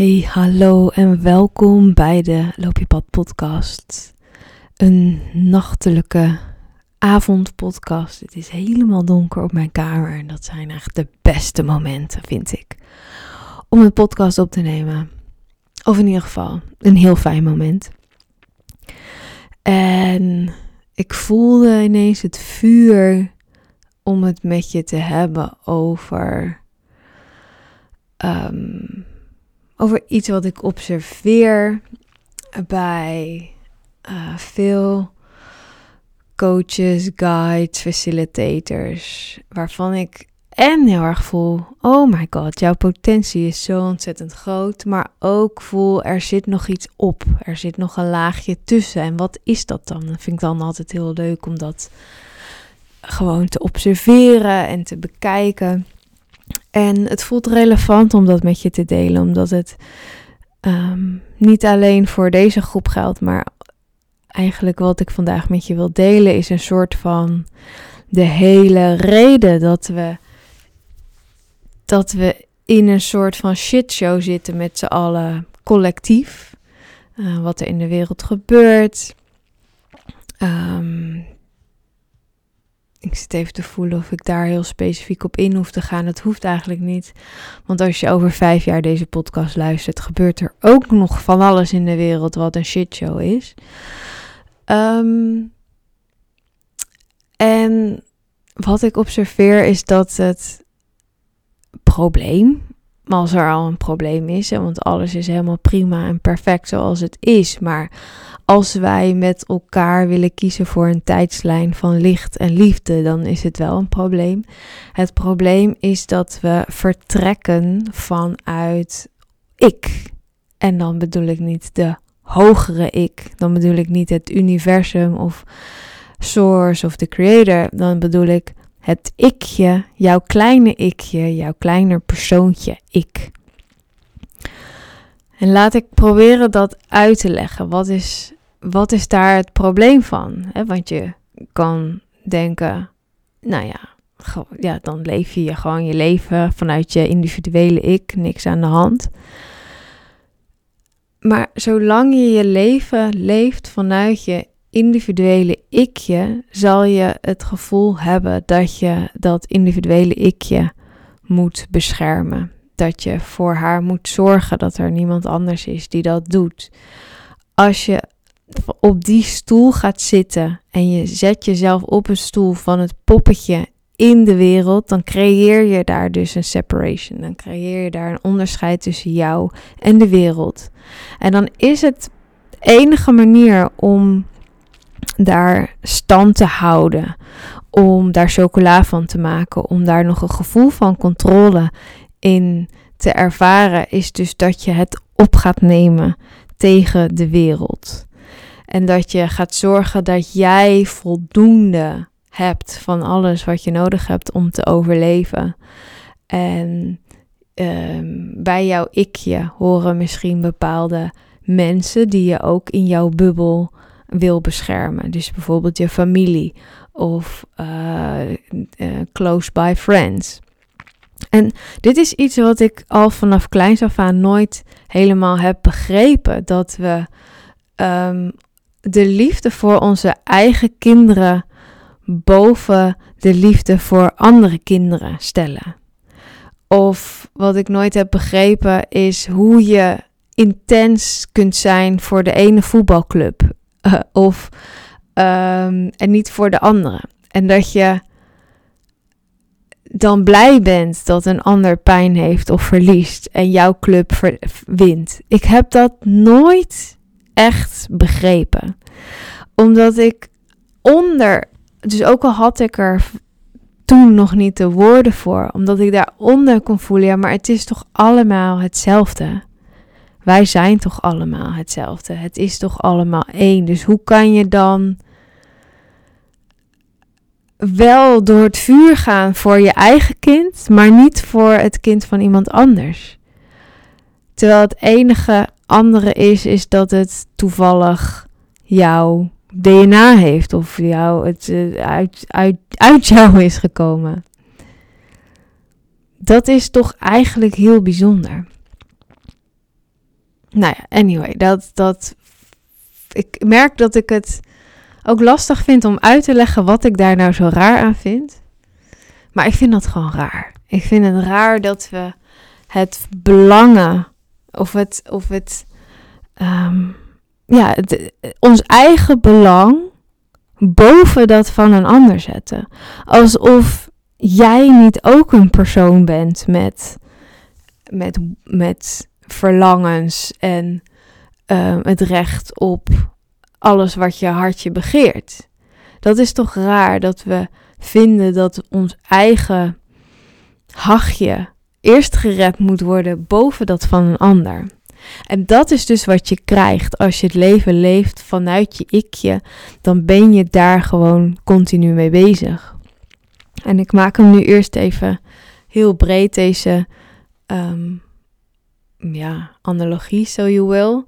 Hey, hallo en welkom bij de Loop je pad podcast. Een nachtelijke avondpodcast. Het is helemaal donker op mijn kamer en dat zijn echt de beste momenten, vind ik, om een podcast op te nemen. Of in ieder geval een heel fijn moment. En ik voelde ineens het vuur om het met je te hebben over. ehm, over iets wat ik observeer bij eh, veel coaches, guides, facilitators, waarvan ik en heel erg voel, oh my god, jouw potentie is zo ontzettend groot, maar ook voel, er zit nog iets op, er zit nog een laagje tussen. En wat is dat dan? Dat vind ik dan altijd heel leuk om dat gewoon te observeren en te bekijken. En het voelt relevant om dat met je te delen, omdat het ehm, niet alleen voor deze groep geldt, maar eigenlijk wat ik vandaag met je wil delen is een soort van de hele reden dat we dat we in een soort van shitshow zitten met z'n allen collectief. Uh, wat er in de wereld gebeurt. Um, ik zit even te voelen of ik daar heel specifiek op in hoef te gaan. Het hoeft eigenlijk niet. Want als je over vijf jaar deze podcast luistert, gebeurt er ook nog van alles in de wereld wat een shitshow is. Um, en wat ik observeer is dat het probleem, als er al een probleem is, want alles is helemaal prima en perfect zoals het is, maar als wij met elkaar willen kiezen voor een tijdslijn van licht en liefde, dan is het wel een probleem. Het probleem is dat we vertrekken vanuit ik. En dan bedoel ik niet de hogere ik. Dan bedoel ik niet het universum of source of the creator. Dan bedoel ik het ikje, jouw kleine ikje, jouw kleine persoontje ik. En laat ik proberen dat uit te leggen. Wat is wat is daar het probleem van? Want je kan denken, nou ja, ja, dan leef je gewoon je leven vanuit je individuele ik, niks aan de hand. Maar zolang je je leven leeft vanuit je individuele ikje, zal je het gevoel hebben dat je dat individuele ikje moet beschermen. Dat je voor haar moet zorgen dat er niemand anders is die dat doet. Als je op die stoel gaat zitten en je zet jezelf op een stoel van het poppetje in de wereld, dan creëer je daar dus een separation. Dan creëer je daar een onderscheid tussen jou en de wereld. En dan is het enige manier om daar stand te houden, om daar chocola van te maken, om daar nog een gevoel van controle in te ervaren, is dus dat je het op gaat nemen tegen de wereld. En dat je gaat zorgen dat jij voldoende hebt van alles wat je nodig hebt om te overleven. En um, bij jouw ikje horen misschien bepaalde mensen die je ook in jouw bubbel wil beschermen. Dus bijvoorbeeld je familie of uh, uh, close by friends. En dit is iets wat ik al vanaf kleins af aan nooit helemaal heb begrepen. Dat we um, de liefde voor onze eigen kinderen boven de liefde voor andere kinderen stellen. Of wat ik nooit heb begrepen is hoe je intens kunt zijn voor de ene voetbalclub uh, of um, en niet voor de andere. En dat je dan blij bent dat een ander pijn heeft of verliest en jouw club wint. Ik heb dat nooit echt begrepen. Omdat ik onder, dus ook al had ik er toen nog niet de woorden voor, omdat ik daaronder kon voelen, ja, maar het is toch allemaal hetzelfde. Wij zijn toch allemaal hetzelfde. Het is toch allemaal één. Dus hoe kan je dan wel door het vuur gaan voor je eigen kind, maar niet voor het kind van iemand anders? Terwijl het enige andere is, is dat het toevallig jouw DNA heeft of jou het uh, uit, uit, uit jou is gekomen. Dat is toch eigenlijk heel bijzonder. nou ja, anyway, dat, dat. Ik merk dat ik het ook lastig vind om uit te leggen wat ik daar nou zo raar aan vind. Maar ik vind dat gewoon raar. Ik vind het raar dat we het belangen of het, of het, ehm, ja, het, ons eigen belang boven dat van een ander zetten. Alsof jij niet ook een persoon bent met, met, met verlangens en ehm, het recht op alles wat je hartje begeert. Dat is toch raar dat we vinden dat ons eigen hachje eerst gered moet worden boven dat van een ander. En dat is dus wat je krijgt als je het leven leeft vanuit je ikje, dan ben je daar gewoon continu mee bezig. En ik maak hem nu eerst even heel breed, deze ehm, ja, analogie, so you will.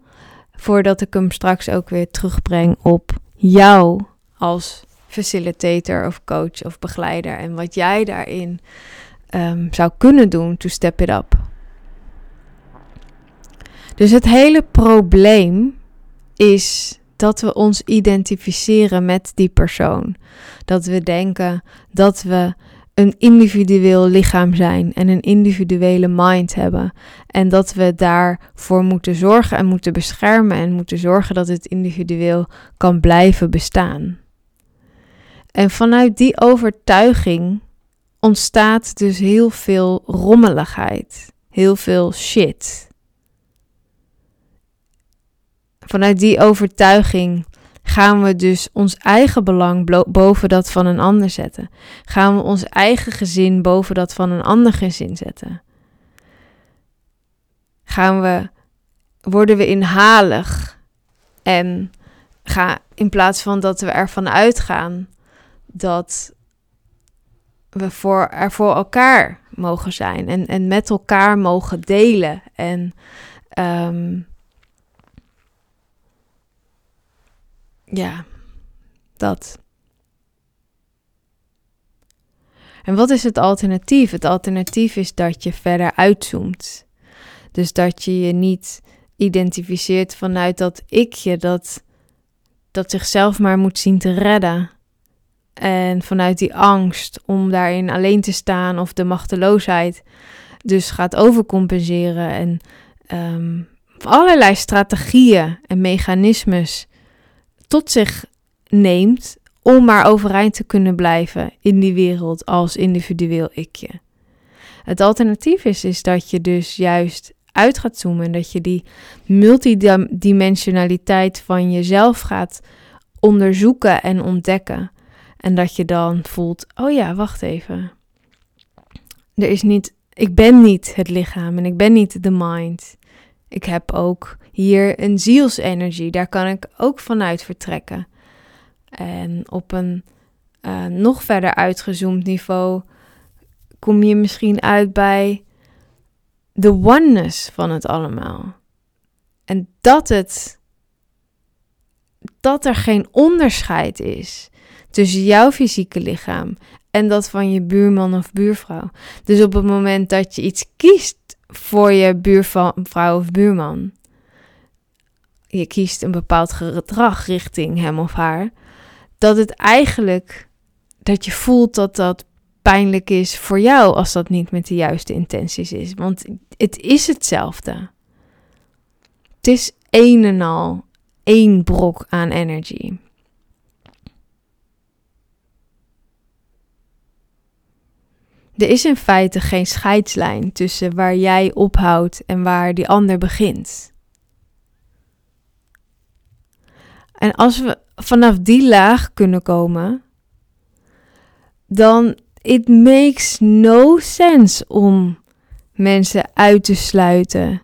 Voordat ik hem straks ook weer terugbreng op jou als facilitator of coach of begeleider. En wat jij daarin um, zou kunnen doen to step it up. Dus het hele probleem is dat we ons identificeren met die persoon. Dat we denken dat we een individueel lichaam zijn en een individuele mind hebben. En dat we daarvoor moeten zorgen en moeten beschermen en moeten zorgen dat het individueel kan blijven bestaan. En vanuit die overtuiging ontstaat dus heel veel rommeligheid, heel veel shit. Vanuit die overtuiging gaan we dus ons eigen belang boven dat van een ander zetten. Gaan we ons eigen gezin boven dat van een ander gezin zetten. Gaan we, worden we inhalig en ga, in plaats van dat we ervan uitgaan dat we voor, er voor elkaar mogen zijn en, en met elkaar mogen delen. En um, ja, dat. En wat is het alternatief? Het alternatief is dat je verder uitzoomt. Dus dat je je niet identificeert vanuit dat ikje dat, dat zichzelf maar moet zien te redden. En vanuit die angst om daarin alleen te staan of de machteloosheid dus gaat overcompenseren en um, allerlei strategieën en mechanismes tot zich neemt om maar overeind te kunnen blijven in die wereld als individueel ikje. Het alternatief is, is dat je dus juist uit gaat zoomen en dat je die multidimensionaliteit van jezelf gaat onderzoeken en ontdekken. En dat je dan voelt: oh ja, wacht even. Er is niet, ik ben niet het lichaam en ik ben niet de mind. Ik heb ook hier een zielsenergie, daar kan ik ook vanuit vertrekken. En op een uh, nog verder uitgezoomd niveau kom je misschien uit bij de oneness van het allemaal. En dat het dat er geen onderscheid is tussen jouw fysieke lichaam en dat van je buurman of buurvrouw. Dus op het moment dat je iets kiest voor je buurvrouw of buurman, je kiest een bepaald gedrag richting hem of haar, dat het eigenlijk dat je voelt dat dat pijnlijk is voor jou als dat niet met de juiste intenties is. Want het is hetzelfde. Het is een en al één brok aan energy. Er is in feite geen scheidslijn tussen waar jij ophoudt en waar die ander begint. En als we vanaf die laag kunnen komen, dan it makes no sense om mensen uit te sluiten,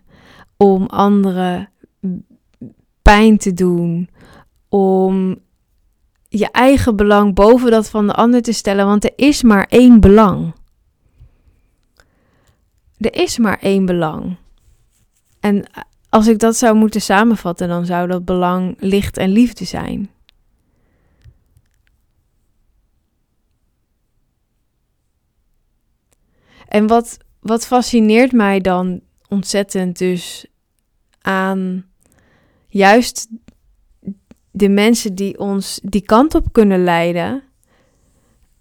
om anderen pijn te doen, om je eigen belang boven dat van de ander te stellen, want er is maar één belang er is maar één belang. En als ik dat zou moeten samenvatten, dan zou dat belang licht en liefde zijn. En wat, wat fascineert mij dan ontzettend dus aan juist de mensen die ons die kant op kunnen leiden,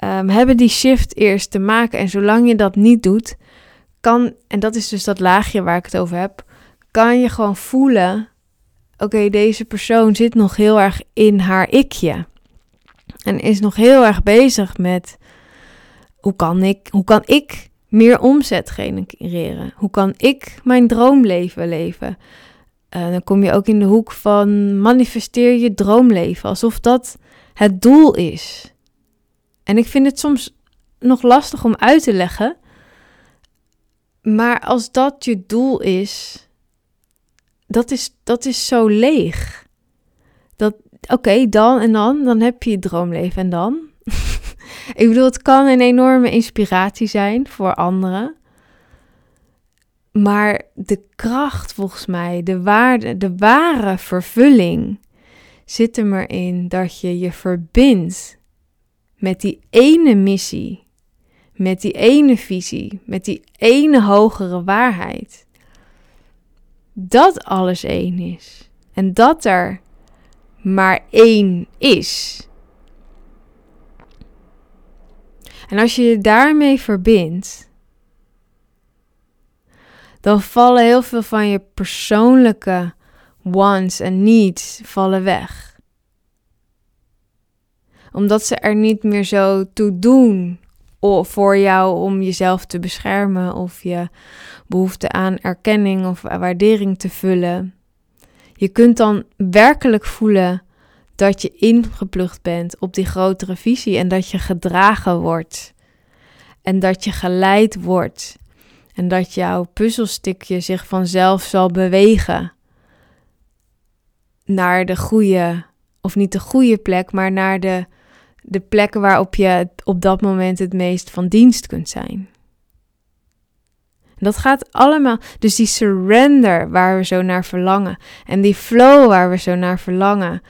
um, hebben die shift eerst te maken. En zolang je dat niet doet, kan, en dat is dus dat laagje waar ik het over heb, kan je gewoon voelen: oké, deze persoon zit nog heel erg in haar ikje. En is nog heel erg bezig met hoe kan ik, hoe kan ik meer omzet genereren? Hoe kan ik mijn droomleven leven? Uh, dan kom je ook in de hoek van manifesteer je droomleven, alsof dat het doel is. En ik vind het soms nog lastig om uit te leggen. Maar als dat je doel is, dat is, dat is zo leeg. Dat, oké, dan en dan, dan heb je je droomleven en dan. ik bedoel, het kan een enorme inspiratie zijn voor anderen. Maar de kracht, volgens mij, de waarde, de ware vervulling zit er maar in dat je je verbindt met die ene missie, met die ene visie, met die ene hogere waarheid. Dat alles één is en dat er maar één is. En als je je daarmee verbindt, dan vallen heel veel van je persoonlijke wants en needs vallen weg. Omdat ze er niet meer zo toe doen voor jou om jezelf te beschermen of je behoefte aan erkenning of waardering te vullen. Je kunt dan werkelijk voelen dat je ingeplucht bent op die grotere visie en dat je gedragen wordt. En dat je geleid wordt. En dat jouw puzzelstukje zich vanzelf zal bewegen. Naar de goede, of niet de goede plek, maar naar de, de plek waarop je op dat moment het meest van dienst kunt zijn. dat gaat allemaal, dus die surrender waar we zo naar verlangen en die flow waar we zo naar verlangen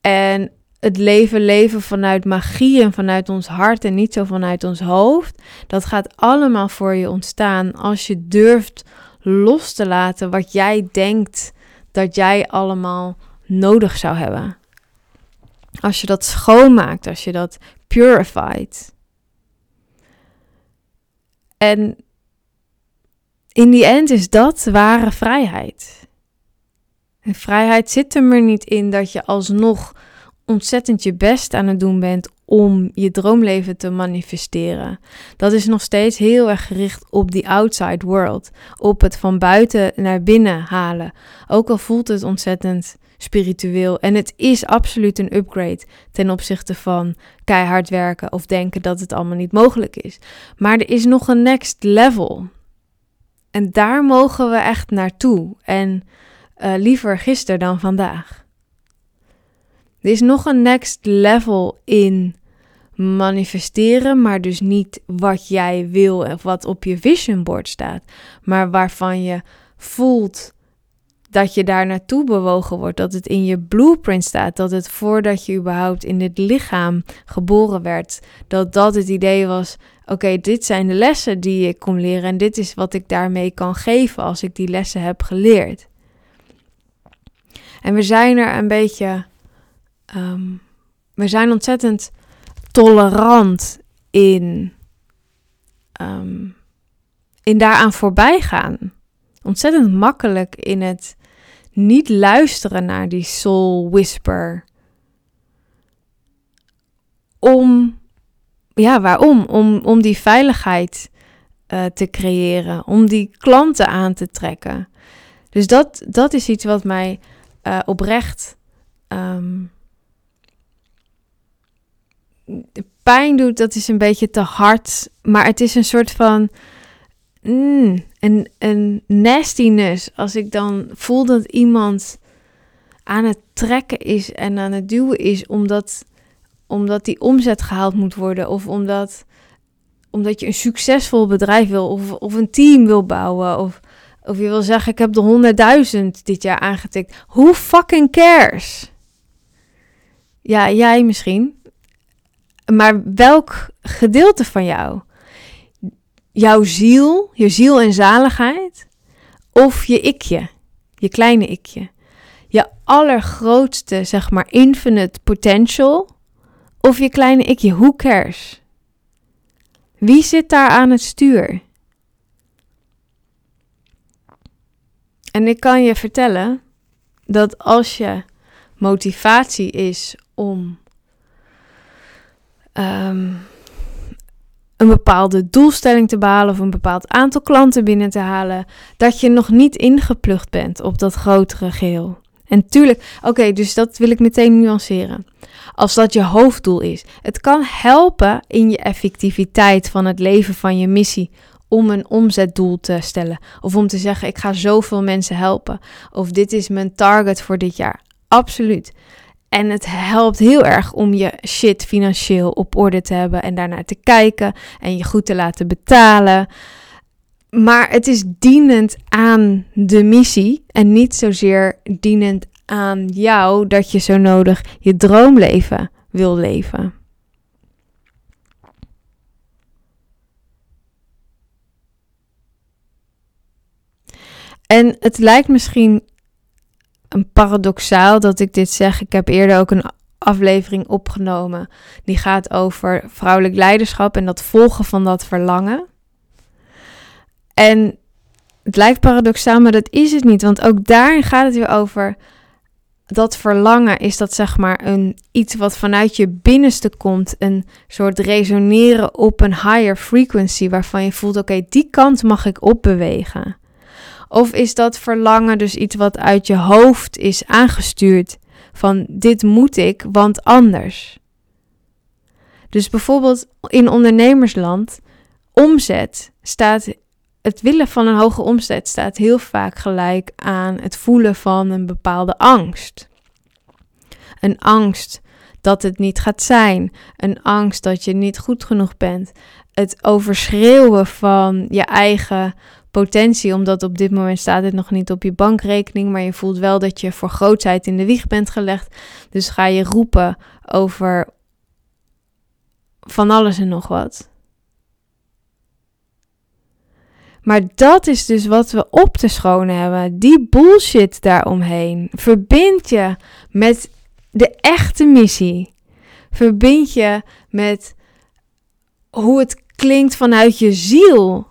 en het leven leven vanuit magie en vanuit ons hart en niet zo vanuit ons hoofd. Dat gaat allemaal voor je ontstaan als je durft los te laten wat jij denkt dat jij allemaal nodig zou hebben. Als je dat schoonmaakt, als je dat purified. En in die end is dat ware vrijheid. En vrijheid zit er maar niet in dat je alsnog ontzettend je best aan het doen bent om je droomleven te manifesteren. Dat is nog steeds heel erg gericht op die outside world, op het van buiten naar binnen halen. Ook al voelt het ontzettend spiritueel en het is absoluut een upgrade ten opzichte van keihard werken of denken dat het allemaal niet mogelijk is. Maar er is nog een next level. En daar mogen we echt naartoe. En uh, liever gisteren dan vandaag. Er is nog een next level in manifesteren, maar dus niet wat jij wil of wat op je vision board staat, maar waarvan je voelt dat je daar naartoe bewogen wordt, dat het in je blueprint staat, dat het voordat je überhaupt in dit lichaam geboren werd, dat dat het idee was, oké, dit zijn de lessen die ik kom leren en dit is wat ik daarmee kan geven als ik die lessen heb geleerd. En we zijn er een beetje um, we zijn ontzettend tolerant in, um, in daaraan voorbij gaan. Ontzettend makkelijk in het niet luisteren naar die soul whisper. Om, ja, waarom? Om, om die veiligheid uh, te creëren, om die klanten aan te trekken. Dus dat, dat is iets wat mij uh, oprecht um, pijn doet, dat is een beetje te hard. Maar het is een soort van. Mm, een, een nastiness. Als ik dan voel dat iemand aan het trekken is en aan het duwen is, omdat, omdat die omzet gehaald moet worden. Of omdat, omdat je een succesvol bedrijf wil, of, of een team wil bouwen. Of, of je wil zeggen: Ik heb de 100.000 dit jaar aangetikt. Who fucking cares? Ja, jij misschien. Maar welk gedeelte van jou? Jouw ziel, je ziel en zaligheid? Of je ikje? je kleine ikje? Je allergrootste, zeg maar, infinite potential of je kleine ikje? Who cares? Wie zit daar aan het stuur? En ik kan je vertellen dat als je motivatie is om ehm, een bepaalde doelstelling te behalen of een bepaald aantal klanten binnen te halen, dat je nog niet ingeplucht bent op dat grotere geheel. En tuurlijk, oké, dus dat wil ik meteen nuanceren. Als dat je hoofddoel is. Het kan helpen in je effectiviteit van het leven van je missie om een omzetdoel te stellen. Of om te zeggen, ik ga zoveel mensen helpen. Of dit is mijn target voor dit jaar. Absoluut. En het helpt heel erg om je shit financieel op orde te hebben en daarnaar te kijken en je goed te laten betalen. Maar het is dienend aan de missie en niet zozeer dienend aan jou dat je zo nodig je droomleven wil leven. En het lijkt misschien een paradoxaal dat ik dit zeg. Ik heb eerder ook een aflevering opgenomen die gaat over vrouwelijk leiderschap en dat volgen van dat verlangen. En het lijkt paradoxaal, maar dat is het niet, want ook daarin gaat het weer over dat verlangen is dat zeg maar een iets wat vanuit je binnenste komt, een soort resoneren op een higher frequency waarvan je voelt oké, die kant mag ik opbewegen. Of is dat verlangen dus iets wat uit je hoofd is aangestuurd van dit moet ik, want anders. Dus bijvoorbeeld in ondernemersland, omzet staat, het willen van een hoge omzet staat heel vaak gelijk aan het voelen van een bepaalde angst. Een angst dat het niet gaat zijn, een angst dat je niet goed genoeg bent, het overschreeuwen van je eigen potentie, omdat op dit moment staat het nog niet op je bankrekening, maar je voelt wel dat je voor grootheid in de wieg bent gelegd. Dus ga je roepen over van alles en nog wat. Maar dat is dus wat we op te schonen hebben. Die bullshit daaromheen. Verbind je met de echte missie. Verbind je met hoe het klinkt vanuit je ziel.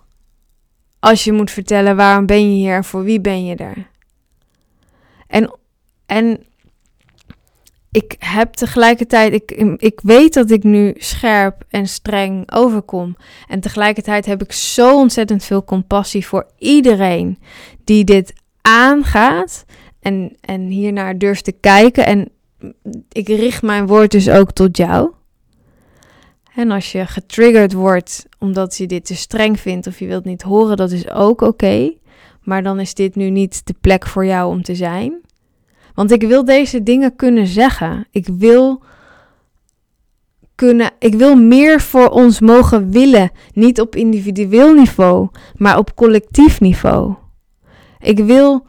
Als je moet vertellen waarom ben je hier en voor wie ben je er. En, en ik heb tegelijkertijd, ik, ik weet dat ik nu scherp en streng overkom. En tegelijkertijd heb ik zo ontzettend veel compassie voor iedereen die dit aangaat en, en hiernaar durft te kijken. En ik richt mijn woord dus ook tot jou. En als je getriggerd wordt omdat je dit te streng vindt of je wilt niet horen, dat is ook oké. Maar dan is dit nu niet de plek voor jou om te zijn. Want ik wil deze dingen kunnen zeggen. Ik wil kunnen, ik wil meer voor ons mogen willen, niet op individueel niveau, maar op collectief niveau. Ik wil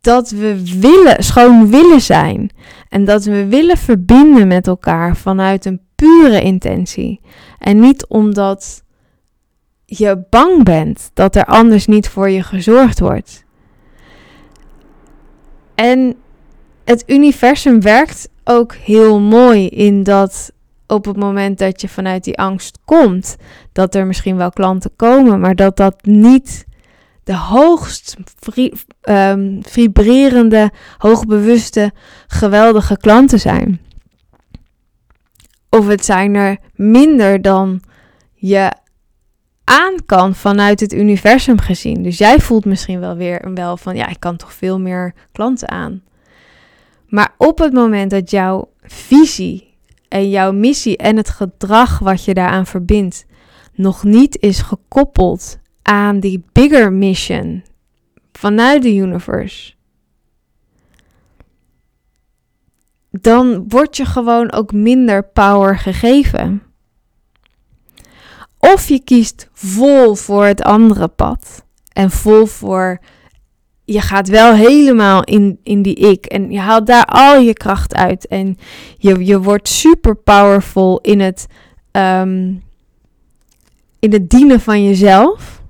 dat we willen, schoon willen zijn en dat we willen verbinden met elkaar vanuit een pure intentie. En niet omdat je bang bent dat er anders niet voor je gezorgd wordt. En het universum werkt ook heel mooi in dat op het moment dat je vanuit die angst komt, dat er misschien wel klanten komen, maar dat dat niet de hoogst ehm, vibrerende, hoogbewuste, geweldige klanten zijn. Of het zijn er minder dan je aan kan vanuit het universum gezien. Dus jij voelt misschien wel weer wel van ja, ik kan toch veel meer klanten aan. Maar op het moment dat jouw visie en jouw missie en het gedrag wat je daaraan verbindt nog niet is gekoppeld aan die bigger mission vanuit de universe, dan word je gewoon ook minder power gegeven. Of je kiest vol voor het andere pad en vol voor je gaat wel helemaal in, in die ik en je haalt daar al je kracht uit en je, je wordt super powerful in het, um, in het dienen van jezelf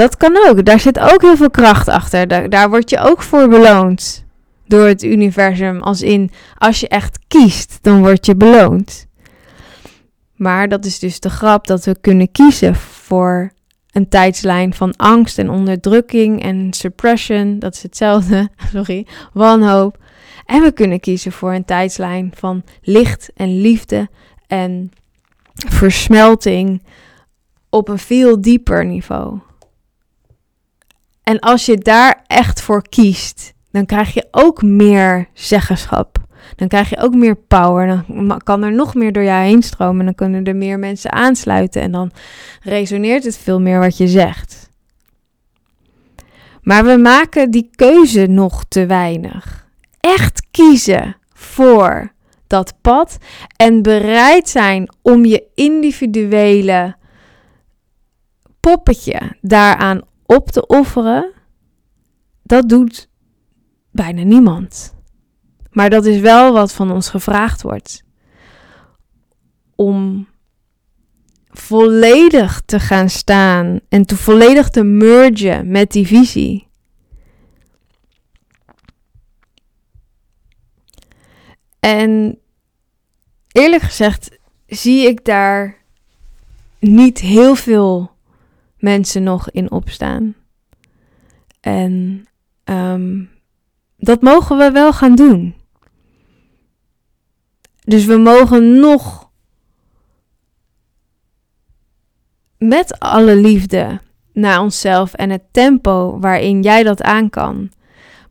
Dat kan ook. Daar zit ook heel veel kracht achter. Daar, daar word je ook voor beloond door het universum. Als in, als je echt kiest, dan word je beloond. Maar dat is dus de grap dat we kunnen kiezen voor een tijdslijn van angst en onderdrukking en suppression. Dat is hetzelfde, sorry, wanhoop. En we kunnen kiezen voor een tijdslijn van licht en liefde en versmelting op een veel dieper niveau. En als je daar echt voor kiest, dan krijg je ook meer zeggenschap. Dan krijg je ook meer power. Dan kan er nog meer door jou heen stromen. Dan kunnen er meer mensen aansluiten. En dan resoneert het veel meer wat je zegt. Maar we maken die keuze nog te weinig. Echt kiezen voor dat pad. En bereid zijn om je individuele poppetje daaraan op te offeren. Dat doet bijna niemand. Maar dat is wel wat van ons gevraagd wordt. Om volledig te gaan staan en te volledig te mergen met die visie. En eerlijk gezegd zie ik daar niet heel veel mensen nog in opstaan. En um, dat mogen we wel gaan doen. Dus we mogen nog met alle liefde naar onszelf en het tempo waarin jij dat aan kan.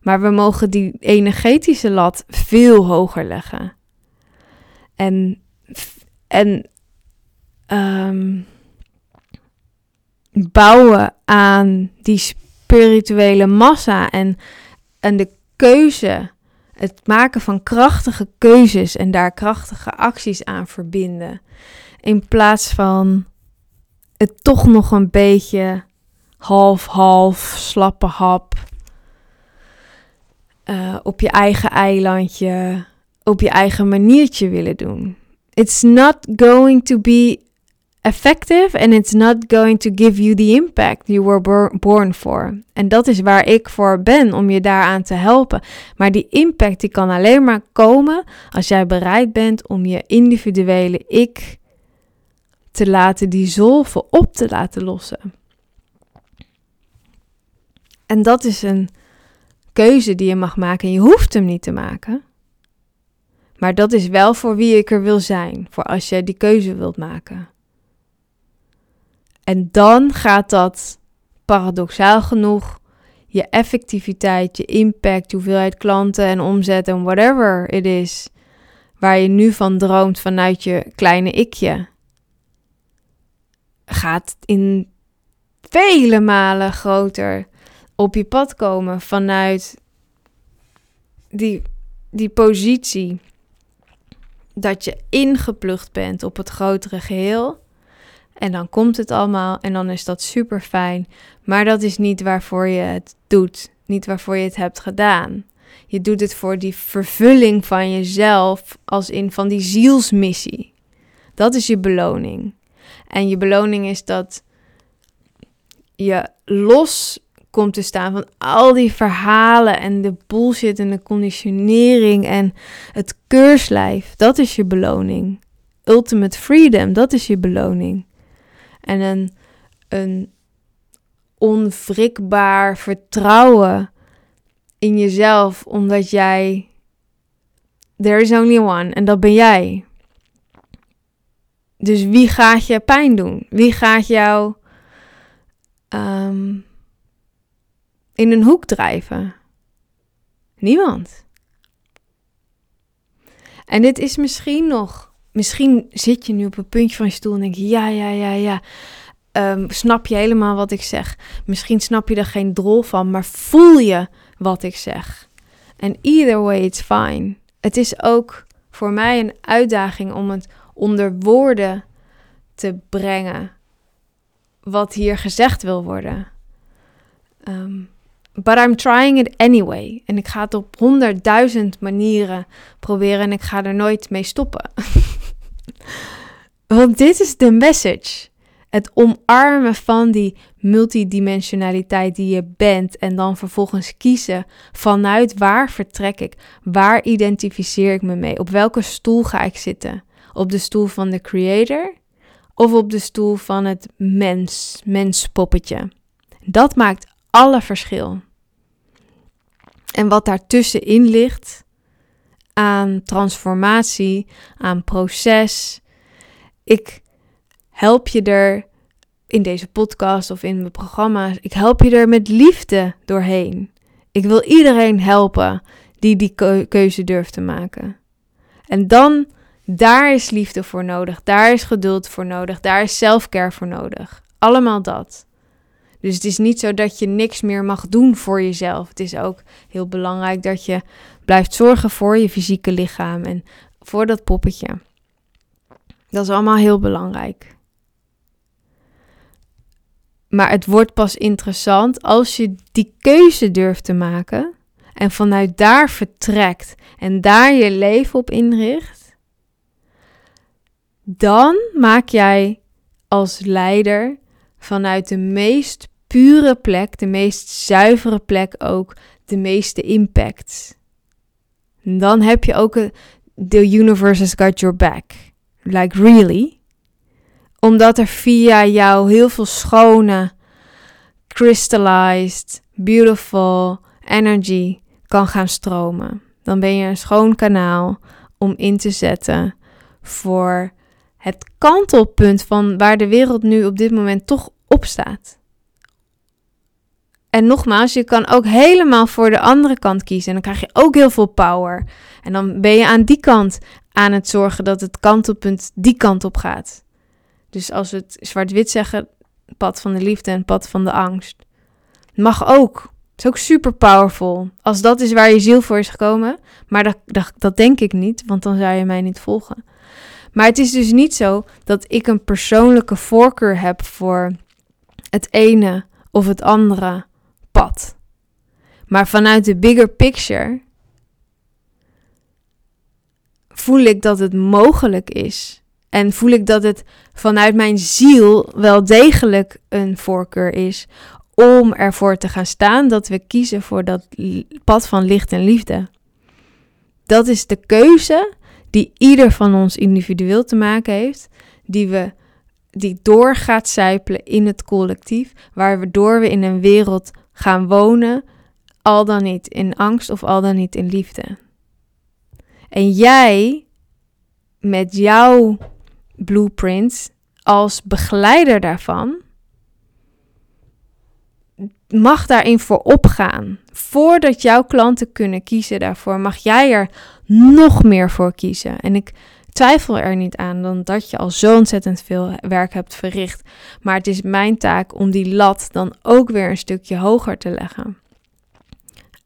Maar we mogen die energetische lat veel hoger leggen. En, en um, bouwen aan die spirituele massa en, en de keuze, het maken van krachtige keuzes en daar krachtige acties aan verbinden. In plaats van het toch nog een beetje half-half, slappe hap. Uh, op je eigen eilandje, op je eigen maniertje willen doen. It's not going to be effective and it's not going to give you the impact you were born for. En dat is waar ik voor ben om je daaraan te helpen. Maar die impact die kan alleen maar komen als jij bereid bent om je individuele ik te laten dissolven, op te laten lossen. En dat is een keuze die je mag maken en je hoeft hem niet te maken. Maar dat is wel voor wie ik er wil zijn, voor als je die keuze wilt maken. En dan gaat dat paradoxaal genoeg je effectiviteit, je impact, je hoeveelheid klanten en omzet en whatever it is, waar je nu van droomt vanuit je kleine ikje, gaat in vele malen groter op je pad komen vanuit die, die positie dat je ingeplucht bent op het grotere geheel en dan komt het allemaal en dan is dat super fijn. Maar dat is niet waarvoor je het doet. Niet waarvoor je het hebt gedaan. Je doet het voor die vervulling van jezelf, als in van die zielsmissie. Dat is je beloning. En je beloning is dat je los komt te staan van al die verhalen en de bullshit en de conditionering en het keurslijf. Dat is je beloning. Ultimate freedom, dat is je beloning en een, een onwrikbaar vertrouwen in jezelf, omdat jij. There is only one, en dat ben jij. Dus wie gaat je pijn doen? Wie gaat jou um, in een hoek drijven? Niemand. En dit is misschien nog misschien zit je nu op een puntje van je stoel en denk je, ja, ja, ja, ja. Ehm, snap je helemaal wat ik zeg? Misschien snap je er geen drol van, maar voel je wat ik zeg? En either way, it's fine. Het is ook voor mij een uitdaging om het onder woorden te brengen wat hier gezegd wil worden. Um, But I'm trying it anyway. En ik ga het op honderdduizend manieren proberen en ik ga er nooit mee stoppen. Want dit is de message. Het omarmen van die multidimensionaliteit die je bent en dan vervolgens kiezen vanuit waar vertrek ik, waar identificeer ik me mee, op welke stoel ga ik zitten? Op de stoel van de creator of op de stoel van het mens, menspoppetje? Dat maakt alle verschil. En wat daartussenin ligt aan transformatie, aan proces. Ik help je er in deze podcast of in mijn programma's. Ik help je er met liefde doorheen. Ik wil iedereen helpen die die keuze durft te maken. En dan, daar is liefde voor nodig. Daar is geduld voor nodig. Daar is selfcare voor nodig. Allemaal dat. Dus het is niet zo dat je niks meer mag doen voor jezelf. Het is ook heel belangrijk dat je blijft zorgen voor je fysieke lichaam en voor dat poppetje. Dat is allemaal heel belangrijk. Maar het wordt pas interessant als je die keuze durft te maken en vanuit daar vertrekt en daar je leven op inricht. Dan maak jij als leider vanuit de meest pure plek, de meest zuivere plek ook, de meeste impact. Dan heb je ook The Universe has got your back. Like really. Omdat er via jou heel veel schone, crystallized, beautiful energy kan gaan stromen. Dan ben je een schoon kanaal om in te zetten voor het kantelpunt van waar de wereld nu op dit moment toch op staat. En nogmaals, je kan ook helemaal voor de andere kant kiezen. En dan krijg je ook heel veel power. En dan ben je aan die kant aan het zorgen dat het kantelpunt die kant op gaat. Dus als we het zwart-wit zeggen, pad van de liefde en pad van de angst. Mag ook. Het is ook super powerful. Als dat is waar je ziel voor is gekomen. Maar dat, dat, dat denk ik niet, want dan zou je mij niet volgen. Maar het is dus niet zo dat ik een persoonlijke voorkeur heb voor het ene of het andere pad. Maar vanuit de bigger picture voel ik dat het mogelijk is. En voel ik dat het vanuit mijn ziel wel degelijk een voorkeur is om ervoor te gaan staan dat we kiezen voor dat pad van licht en liefde. Dat is de keuze die ieder van ons individueel te maken heeft, die we die door gaat zijpelen in het collectief, waardoor we in een wereld gaan wonen, al dan niet in angst of al dan niet in liefde. En jij met jouw blueprint als begeleider daarvan mag daarin voor opgaan. Voordat jouw klanten kunnen kiezen daarvoor, mag jij er nog meer voor kiezen. En ik twijfel er niet aan dan dat je al zo ontzettend veel werk hebt verricht. Maar het is mijn taak om die lat dan ook weer een stukje hoger te leggen.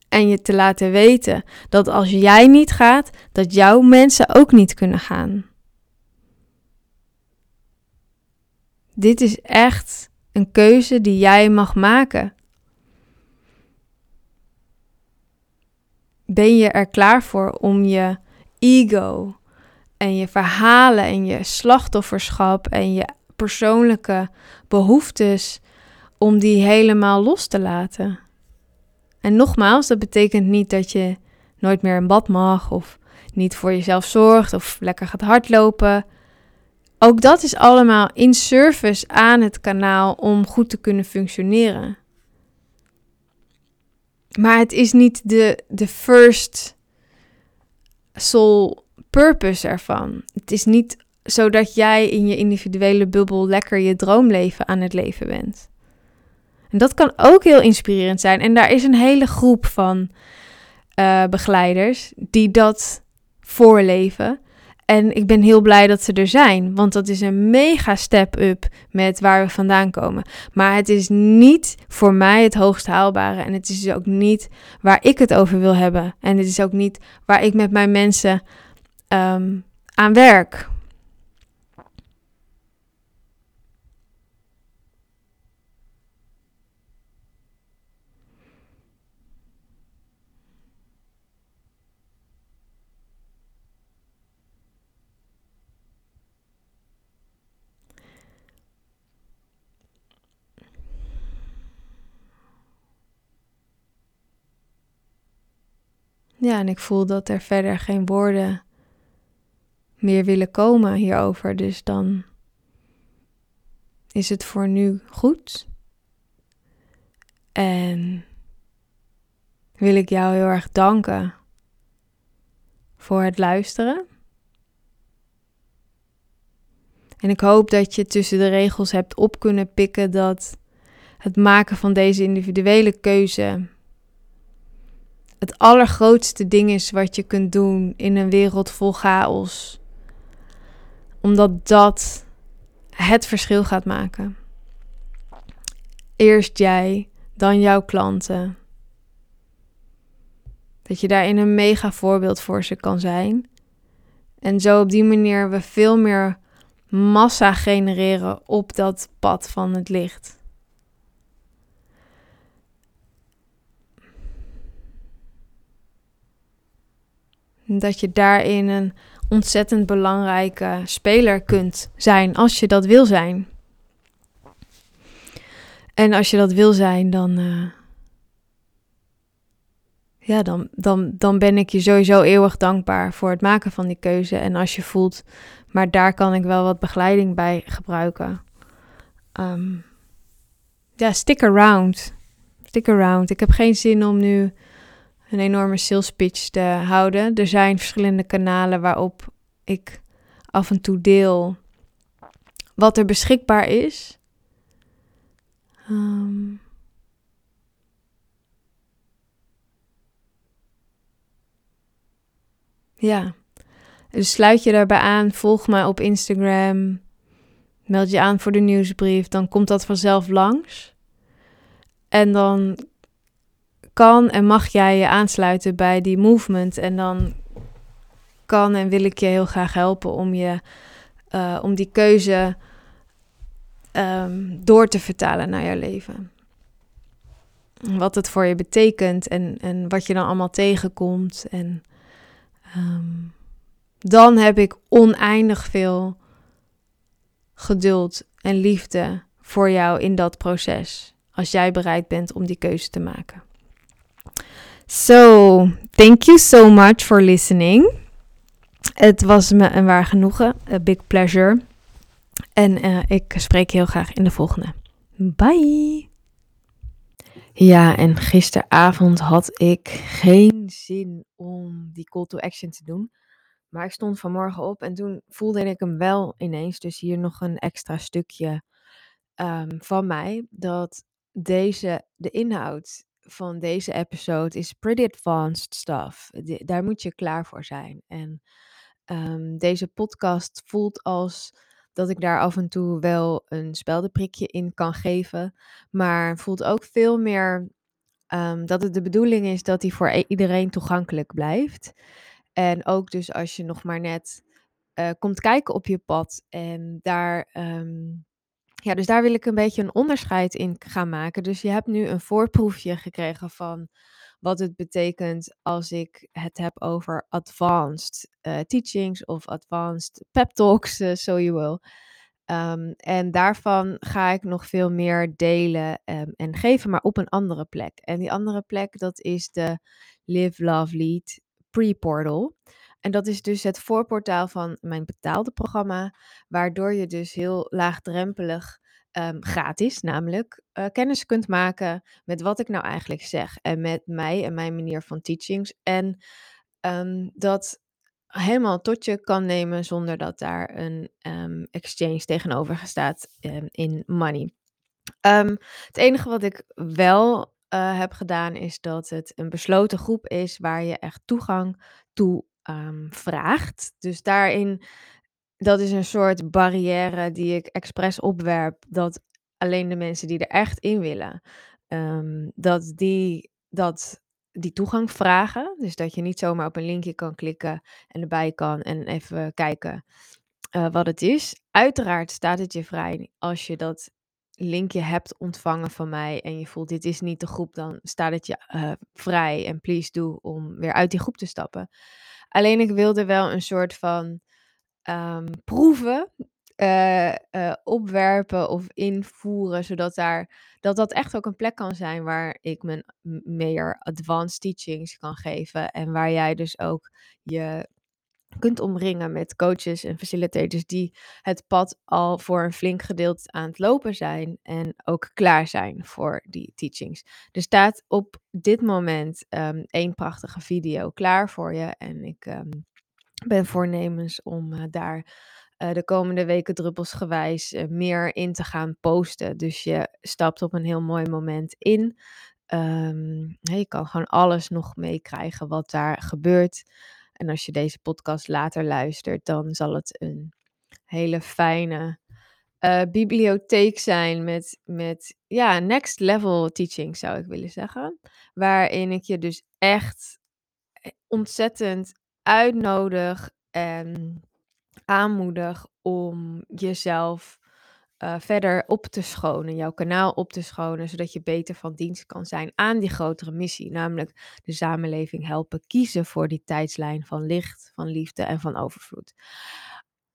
En je te laten weten dat als jij niet gaat, dat jouw mensen ook niet kunnen gaan. Dit is echt een keuze die jij mag maken. Ben je er klaar voor om je ego en je verhalen en je slachtofferschap en je persoonlijke behoeftes om die helemaal los te laten? En nogmaals, dat betekent niet dat je nooit meer in bad mag of niet voor jezelf zorgt of lekker gaat hardlopen. Ook dat is allemaal in service aan het kanaal om goed te kunnen functioneren. Maar het is niet de, de first soul purpose ervan. Het is niet zodat jij in je individuele bubbel lekker je droomleven aan het leven bent. En dat kan ook heel inspirerend zijn. En daar is een hele groep van uh, begeleiders die dat voorleven. En ik ben heel blij dat ze er zijn, want dat is een mega step-up met waar we vandaan komen. Maar het is niet voor mij het hoogst haalbare en het is ook niet waar ik het over wil hebben. En het is ook niet waar ik met mijn mensen um, aan werk. Ja, en ik voel dat er verder geen woorden meer willen komen hierover. Dus dan is het voor nu goed. En wil ik jou heel erg danken voor het luisteren. En ik hoop dat je tussen de regels hebt op kunnen pikken dat het maken van deze individuele keuze het allergrootste ding is wat je kunt doen in een wereld vol chaos. Omdat dat het verschil gaat maken. Eerst jij, dan jouw klanten. Dat je daarin een mega voorbeeld voor ze kan zijn. En zo op die manier we veel meer massa genereren op dat pad van het licht. Dat je daarin een ontzettend belangrijke speler kunt zijn als je dat wil zijn. En als je dat wil zijn, dan, uh, ja, dan, dan, dan ben ik je sowieso eeuwig dankbaar voor het maken van die keuze. En als je voelt, maar daar kan ik wel wat begeleiding bij gebruiken. Um, ja, stick around. Stick around. Ik heb geen zin om nu een enorme sales pitch te houden. Er zijn verschillende kanalen waarop ik af en toe deel wat er beschikbaar is. Um, ja. Dus sluit je daarbij aan, volg mij op Instagram, meld je aan voor de nieuwsbrief, dan komt dat vanzelf langs. En dan kan en mag jij je aansluiten bij die movement. En dan kan en wil ik je heel graag helpen om, je, uh, om die keuze um, door te vertalen naar jouw leven. Wat het voor je betekent en, en wat je dan allemaal tegenkomt. En um, dan heb ik oneindig veel geduld en liefde voor jou in dat proces. Als jij bereid bent om die keuze te maken. So, thank you so much for listening. Het was me een waar genoegen. A big pleasure. En uh, ik spreek heel graag in de volgende. Bye. Ja, en gisteravond had ik geen zin om die call to action te doen. Maar ik stond vanmorgen op en toen voelde ik hem wel ineens. Dus hier nog een extra stukje um, van mij. Dat deze, de inhoud van deze episode is pretty advanced stuff. daar moet je klaar voor zijn. En um, deze podcast voelt als dat ik daar af en toe wel een speldenprikje in kan geven. Maar voelt ook veel meer um, dat het de bedoeling is dat hij voor e-, iedereen toegankelijk blijft. En ook dus als je nog maar net uh, komt kijken op je pad en daar um, ja, dus daar wil ik een beetje een onderscheid in gaan maken. Dus je hebt nu een voorproefje gekregen van wat het betekent als ik het heb over advanced uh, teachings of advanced pep talks, uh, so you will. Um, en daarvan ga ik nog veel meer delen um, en geven, maar op een andere plek. En die andere plek, dat is de Live, Love, Lead pre-portal. En dat is dus het voorportaal van mijn betaalde programma, waardoor je dus heel laagdrempelig um, gratis, namelijk uh, kennis kunt maken met wat ik nou eigenlijk zeg en met mij en mijn manier van teachings. En um, dat helemaal tot je kan nemen zonder dat daar een um, exchange tegenover staat in money. het enige wat ik wel uh, heb gedaan is dat het een besloten groep is waar je echt toegang toe um, vraagt. Dus daarin, dat is een soort barrière die ik expres opwerp, dat alleen de mensen die er echt in willen, um, dat die dat die toegang vragen. Dus dat je niet zomaar op een linkje kan klikken en erbij kan en even kijken uh, wat het is. Uiteraard staat het je vrij als je dat linkje hebt ontvangen van mij en je voelt dit is niet de groep, dan staat het je uh, vrij en please do om weer uit die groep te stappen. Alleen ik wilde wel een soort van um, proeven uh, opwerpen of invoeren, zodat daar dat dat echt ook een plek kan zijn waar ik mijn meer advanced teachings kan geven en waar jij dus ook je kunt omringen met coaches en facilitators die het pad al voor een flink gedeelte aan het lopen zijn en ook klaar zijn voor die teachings. Er staat op dit moment um, één prachtige video klaar voor je en ik um, ben voornemens om uh, daar uh, de komende weken druppelsgewijs uh, meer in te gaan posten. Dus je stapt op een heel mooi moment in. Um, je kan gewoon alles nog meekrijgen wat daar gebeurt. En als je deze podcast later luistert, dan zal het een hele fijne uh, bibliotheek zijn met, met ja, next level teaching zou ik willen zeggen. Waarin ik je dus echt ontzettend uitnodig en aanmoedig om jezelf uh, verder op te schonen, jouw kanaal op te schonen, zodat je beter van dienst kan zijn aan die grotere missie, namelijk de samenleving helpen kiezen voor die tijdslijn van licht, van liefde en van overvloed.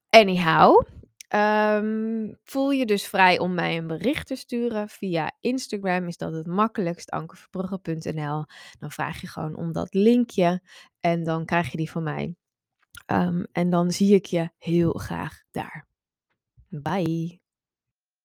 Anyhow, um, voel je dus vrij om mij een bericht te sturen via Instagram, is dat het makkelijkst, ankerverbrugge.nl. Dan vraag je gewoon om dat linkje en dan krijg je die van mij. Um, en dan zie ik je heel graag daar. Bye.